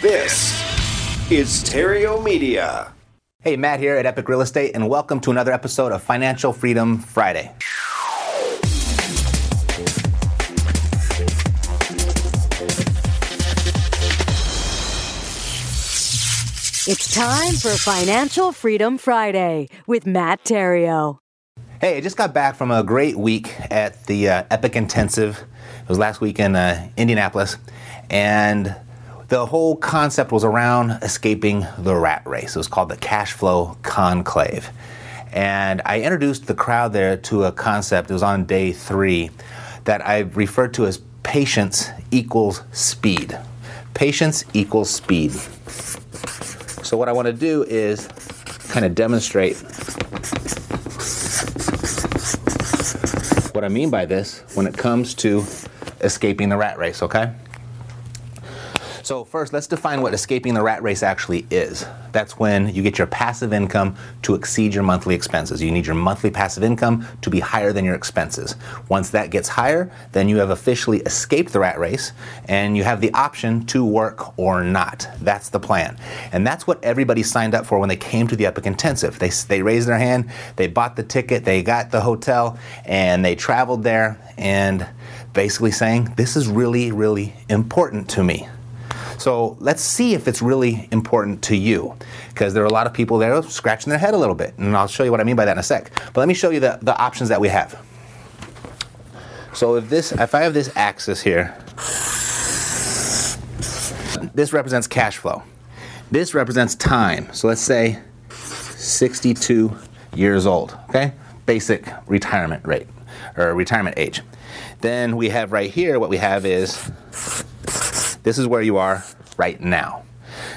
This is Stereo Media. Hey, Matt here at Epic Real Estate, and welcome to another episode of Financial Freedom Friday. It's time for Financial Freedom Friday with Matt Theriault. Hey, I just got back from a great week at the uh, Epic Intensive. It was last week in uh, Indianapolis, and the whole concept was around escaping the rat race. It was called the Cash Flow Conclave. And I introduced the crowd there to a concept, it was on day three, that I referred to as patience equals speed. Patience equals speed. So, what I want to do is kind of demonstrate what I mean by this when it comes to escaping the rat race, okay? So, first, let's define what escaping the rat race actually is. That's when you get your passive income to exceed your monthly expenses. You need your monthly passive income to be higher than your expenses. Once that gets higher, then you have officially escaped the rat race and you have the option to work or not. That's the plan. And that's what everybody signed up for when they came to the Epic Intensive. They, they raised their hand, they bought the ticket, they got the hotel, and they traveled there and basically saying, This is really, really important to me. So let's see if it's really important to you, because there are a lot of people there scratching their head a little bit, and I'll show you what I mean by that in a sec. But let me show you the, the options that we have. So if this, if I have this axis here, this represents cash flow. This represents time. So let's say 62 years old, okay? Basic retirement rate or retirement age. Then we have right here what we have is this is where you are right now.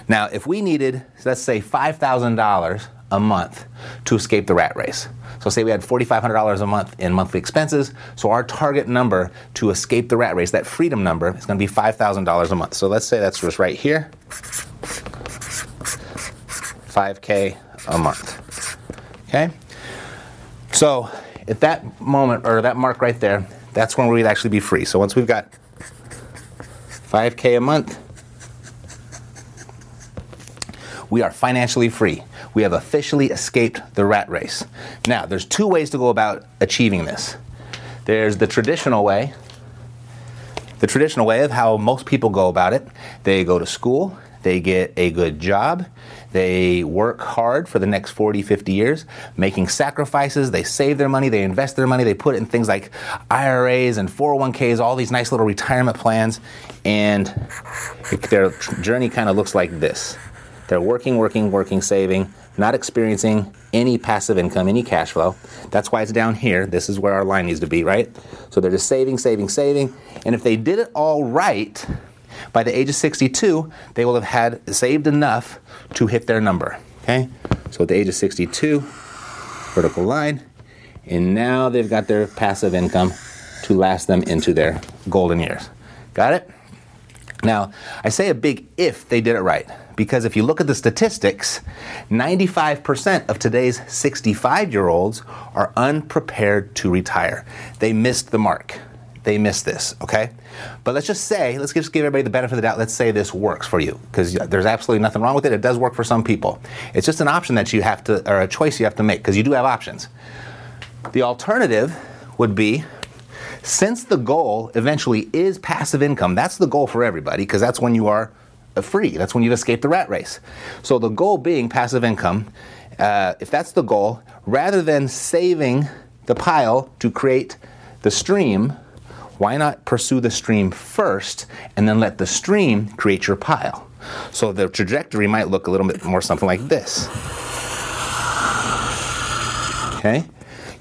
Now, if we needed, let's say, $5,000 a month to escape the rat race, so say we had $4,500 a month in monthly expenses, so our target number to escape the rat race, that freedom number, is going to be $5,000 a month. So let's say that's just right here 5K a month. Okay? So at that moment, or that mark right there, that's when we'd actually be free. So once we've got 5K a month, we are financially free. We have officially escaped the rat race. Now, there's two ways to go about achieving this. There's the traditional way, the traditional way of how most people go about it. They go to school, they get a good job, they work hard for the next 40, 50 years, making sacrifices. They save their money, they invest their money, they put it in things like IRAs and 401ks, all these nice little retirement plans, and their journey kind of looks like this. They're working, working, working, saving, not experiencing any passive income, any cash flow. That's why it's down here. This is where our line needs to be, right? So they're just saving, saving, saving. And if they did it all right, by the age of 62, they will have had saved enough to hit their number. Okay? So at the age of 62, vertical line, and now they've got their passive income to last them into their golden years. Got it? Now, I say a big if they did it right, because if you look at the statistics, 95% of today's 65 year olds are unprepared to retire. They missed the mark they missed this, okay? But let's just say, let's just give everybody the benefit of the doubt. Let's say this works for you, because there's absolutely nothing wrong with it. It does work for some people. It's just an option that you have to, or a choice you have to make, because you do have options. The alternative would be since the goal eventually is passive income, that's the goal for everybody, because that's when you are free. That's when you've escaped the rat race. So the goal being passive income, uh, if that's the goal, rather than saving the pile to create the stream, why not pursue the stream first and then let the stream create your pile? So the trajectory might look a little bit more something like this. Okay?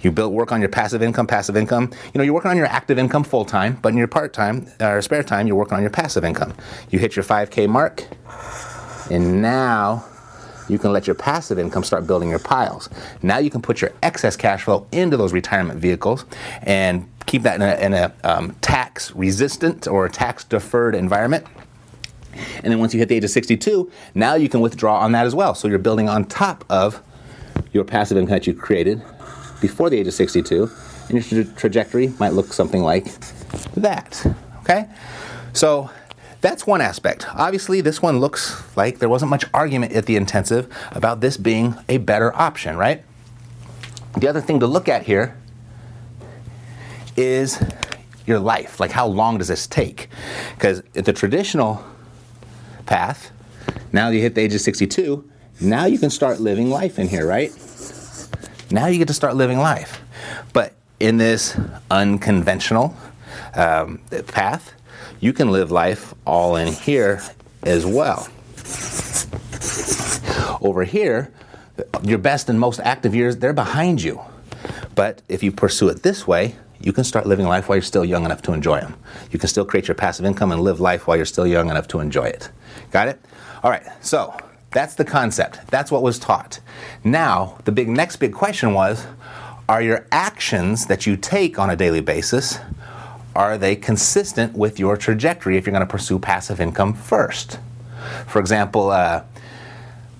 You build work on your passive income, passive income. You know, you're working on your active income full time, but in your part time or uh, spare time, you're working on your passive income. You hit your 5K mark, and now you can let your passive income start building your piles. Now you can put your excess cash flow into those retirement vehicles and keep that in a, in a um, tax resistant or tax deferred environment. And then once you hit the age of 62, now you can withdraw on that as well. So you're building on top of your passive income that you created before the age of 62, and your tra- trajectory might look something like that. Okay? So that's one aspect. Obviously, this one looks like there wasn't much argument at the intensive about this being a better option, right? The other thing to look at here is your life. Like, how long does this take? Because the traditional path, now you hit the age of 62, now you can start living life in here, right? Now you get to start living life. But in this unconventional um, path, you can live life all in here as well. Over here, your best and most active years, they're behind you. But if you pursue it this way, you can start living life while you're still young enough to enjoy them. You can still create your passive income and live life while you're still young enough to enjoy it. Got it? All right, so that's the concept. That's what was taught. Now, the big next big question was are your actions that you take on a daily basis are they consistent with your trajectory if you're going to pursue passive income first? For example, uh,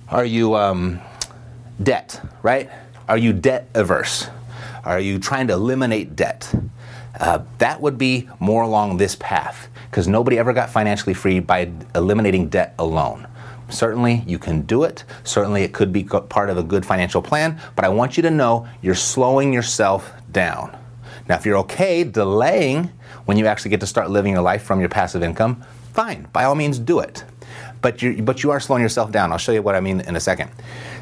are you um, debt, right? Are you debt averse? Are you trying to eliminate debt? Uh, that would be more along this path because nobody ever got financially free by eliminating debt alone. Certainly, you can do it. Certainly, it could be part of a good financial plan, but I want you to know you're slowing yourself down. Now, if you're okay delaying when you actually get to start living your life from your passive income, fine, by all means do it. But you but you are slowing yourself down. I'll show you what I mean in a second.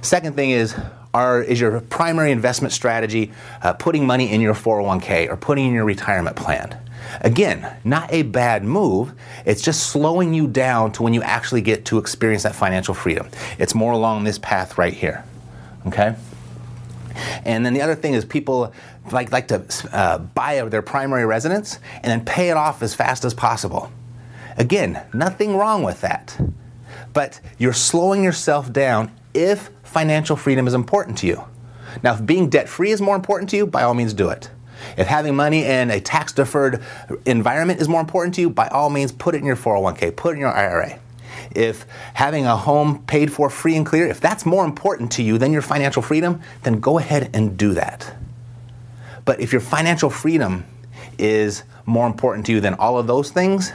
Second thing is are, is your primary investment strategy uh, putting money in your 401k or putting in your retirement plan? Again, not a bad move. It's just slowing you down to when you actually get to experience that financial freedom. It's more along this path right here. Okay? And then the other thing is people like, like to uh, buy their primary residence and then pay it off as fast as possible. Again, nothing wrong with that. But you're slowing yourself down if financial freedom is important to you. Now, if being debt free is more important to you, by all means do it. If having money in a tax deferred environment is more important to you, by all means put it in your 401k, put it in your IRA. If having a home paid for free and clear, if that's more important to you than your financial freedom, then go ahead and do that. But if your financial freedom is more important to you than all of those things,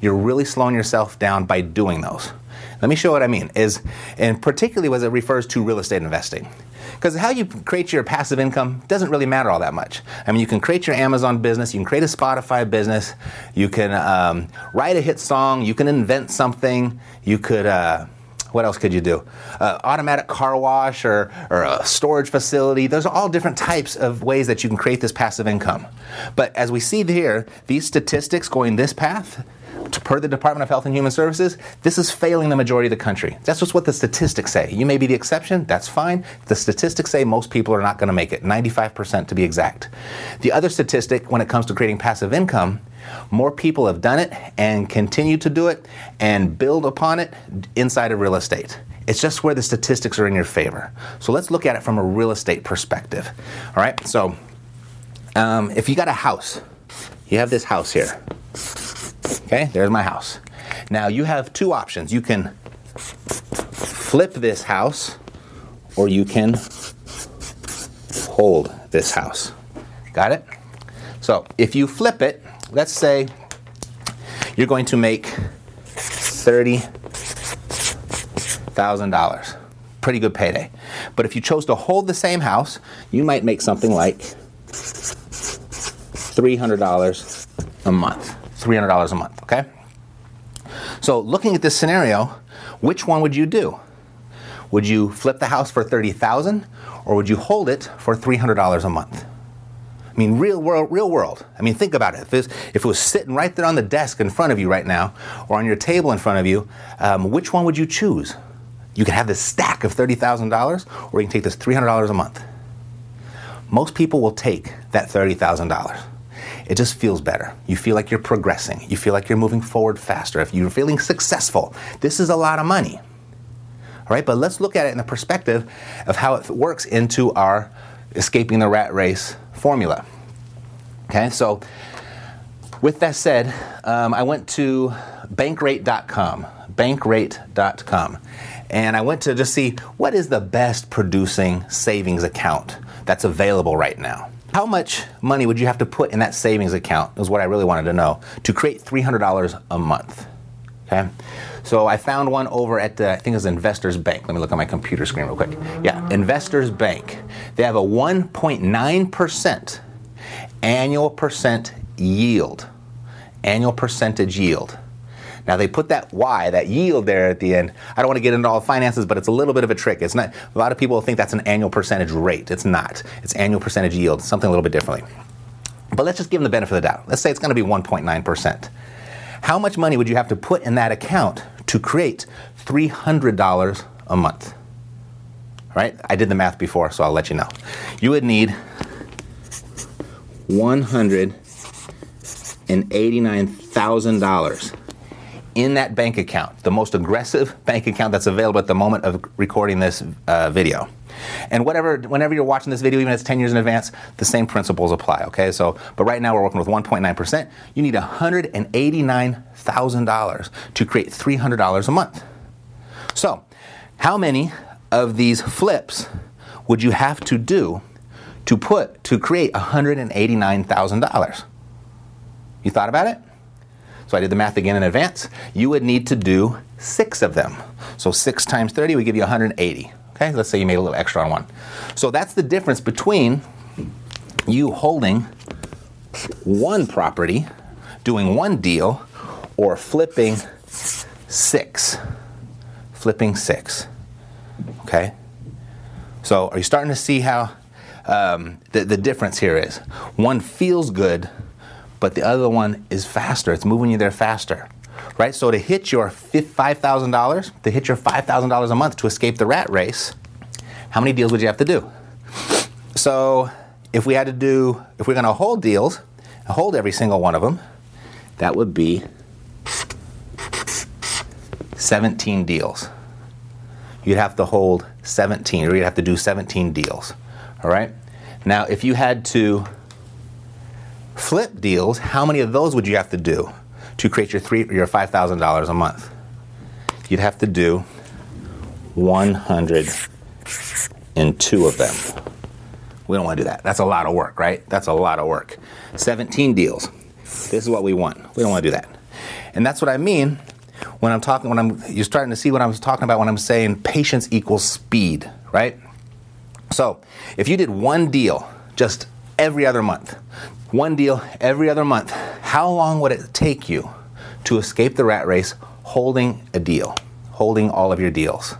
you're really slowing yourself down by doing those. Let me show what I mean. Is and particularly as it refers to real estate investing. Because how you create your passive income doesn't really matter all that much. I mean, you can create your Amazon business, you can create a Spotify business, you can um, write a hit song, you can invent something, you could. Uh, what else could you do? Uh, automatic car wash or, or a storage facility. Those are all different types of ways that you can create this passive income. But as we see here, these statistics going this path, per the Department of Health and Human Services, this is failing the majority of the country. That's just what the statistics say. You may be the exception, that's fine. The statistics say most people are not going to make it, 95% to be exact. The other statistic when it comes to creating passive income, more people have done it and continue to do it and build upon it inside of real estate. It's just where the statistics are in your favor. So let's look at it from a real estate perspective. All right, so um, if you got a house, you have this house here. Okay, there's my house. Now you have two options. You can flip this house or you can hold this house. Got it? So if you flip it, let's say you're going to make $30,000. Pretty good payday. But if you chose to hold the same house, you might make something like $300 a month. $300 a month, okay? So, looking at this scenario, which one would you do? Would you flip the house for 30,000 or would you hold it for $300 a month? I mean, real world, real world. I mean, think about it. If, if it was sitting right there on the desk in front of you right now, or on your table in front of you, um, which one would you choose? You can have this stack of $30,000, or you can take this $300 a month. Most people will take that $30,000 it just feels better. You feel like you're progressing. You feel like you're moving forward faster. If you're feeling successful, this is a lot of money. All right, but let's look at it in the perspective of how it works into our escaping the rat race formula. Okay, so with that said, um, I went to bankrate.com, bankrate.com, and I went to just see what is the best producing savings account that's available right now. How much money would you have to put in that savings account is what I really wanted to know to create $300 a month. Okay, so I found one over at I think it's Investors Bank. Let me look at my computer screen real quick. Yeah, Investors Bank. They have a 1.9% annual percent yield, annual percentage yield. Now they put that Y, that yield there at the end. I don't want to get into all the finances, but it's a little bit of a trick. It's not. A lot of people think that's an annual percentage rate. It's not. It's annual percentage yield, something a little bit differently. But let's just give them the benefit of the doubt. Let's say it's going to be 1.9 percent. How much money would you have to put in that account to create $300 a month? Right? I did the math before, so I'll let you know. You would need $189,000 in that bank account, the most aggressive bank account that's available at the moment of recording this uh, video. And whatever, whenever you're watching this video, even if it's 10 years in advance, the same principles apply, okay? So, but right now we're working with 1.9%. You need $189,000 to create $300 a month. So, how many of these flips would you have to do to put, to create $189,000? You thought about it? So I did the math again in advance. You would need to do six of them. So six times 30 would give you 180. Okay, let's say you made a little extra on one. So that's the difference between you holding one property, doing one deal, or flipping six. Flipping six. Okay? So are you starting to see how um, the, the difference here is? One feels good, but the other one is faster. It's moving you there faster right? So to hit your $5,000, to hit your $5,000 a month to escape the rat race, how many deals would you have to do? So if we had to do, if we're going to hold deals, hold every single one of them, that would be 17 deals. You'd have to hold 17, or you'd have to do 17 deals. All right? Now, if you had to flip deals, how many of those would you have to do? to create your three your five thousand dollars a month. You'd have to do one hundred and two of them. We don't want to do that. That's a lot of work, right? That's a lot of work. 17 deals. This is what we want. We don't want to do that. And that's what I mean when I'm talking when I'm you're starting to see what I was talking about when I'm saying patience equals speed, right? So, if you did one deal just every other month, one deal every other month, how long would it take you to escape the rat race holding a deal, holding all of your deals?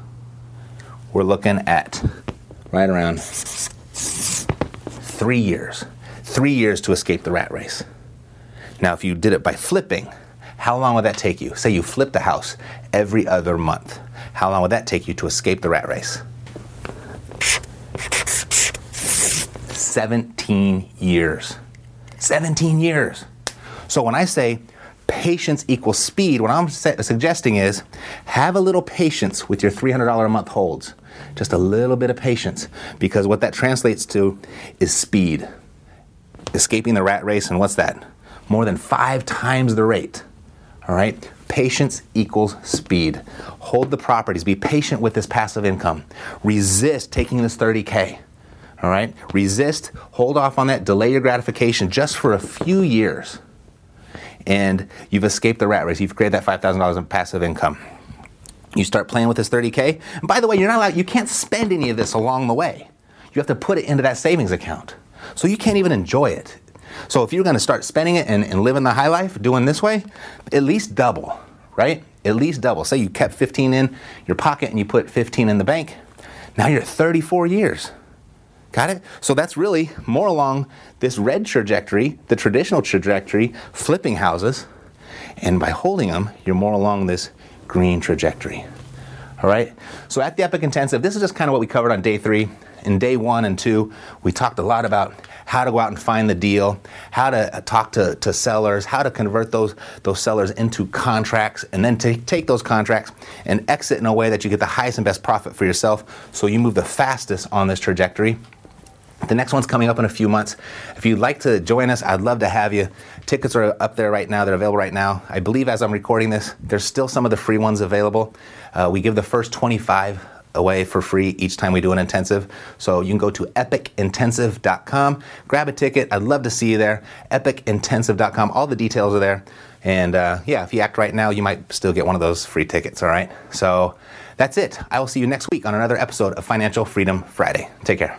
We're looking at right around three years. Three years to escape the rat race. Now, if you did it by flipping, how long would that take you? Say you flipped a house every other month. How long would that take you to escape the rat race? 17 years. 17 years. So when I say patience equals speed, what I'm suggesting is have a little patience with your $300 a month holds. Just a little bit of patience because what that translates to is speed. Escaping the rat race, and what's that? More than five times the rate. All right? Patience equals speed. Hold the properties. Be patient with this passive income. Resist taking this 30K. All right? Resist, hold off on that, delay your gratification just for a few years. And you've escaped the rat race. You've created that $5,000 in passive income. You start playing with this 30K. And by the way, you're not allowed, you can't spend any of this along the way. You have to put it into that savings account. So you can't even enjoy it. So if you're going to start spending it and, and living the high life doing this way, at least double, right? At least double. Say you kept 15 in your pocket and you put 15 in the bank. Now you're at 34 years. Got it? So that's really more along this red trajectory, the traditional trajectory, flipping houses. And by holding them, you're more along this green trajectory. All right? So at the Epic Intensive, this is just kind of what we covered on day three. In day one and two, we talked a lot about how to go out and find the deal, how to uh, talk to, to sellers, how to convert those, those sellers into contracts, and then to take those contracts and exit in a way that you get the highest and best profit for yourself so you move the fastest on this trajectory. The next one's coming up in a few months. If you'd like to join us, I'd love to have you. Tickets are up there right now, they're available right now. I believe as I'm recording this, there's still some of the free ones available. Uh, we give the first 25 away for free each time we do an intensive. So you can go to epicintensive.com, grab a ticket. I'd love to see you there. Epicintensive.com. All the details are there. And uh, yeah, if you act right now, you might still get one of those free tickets, all right? So that's it. I will see you next week on another episode of Financial Freedom Friday. Take care.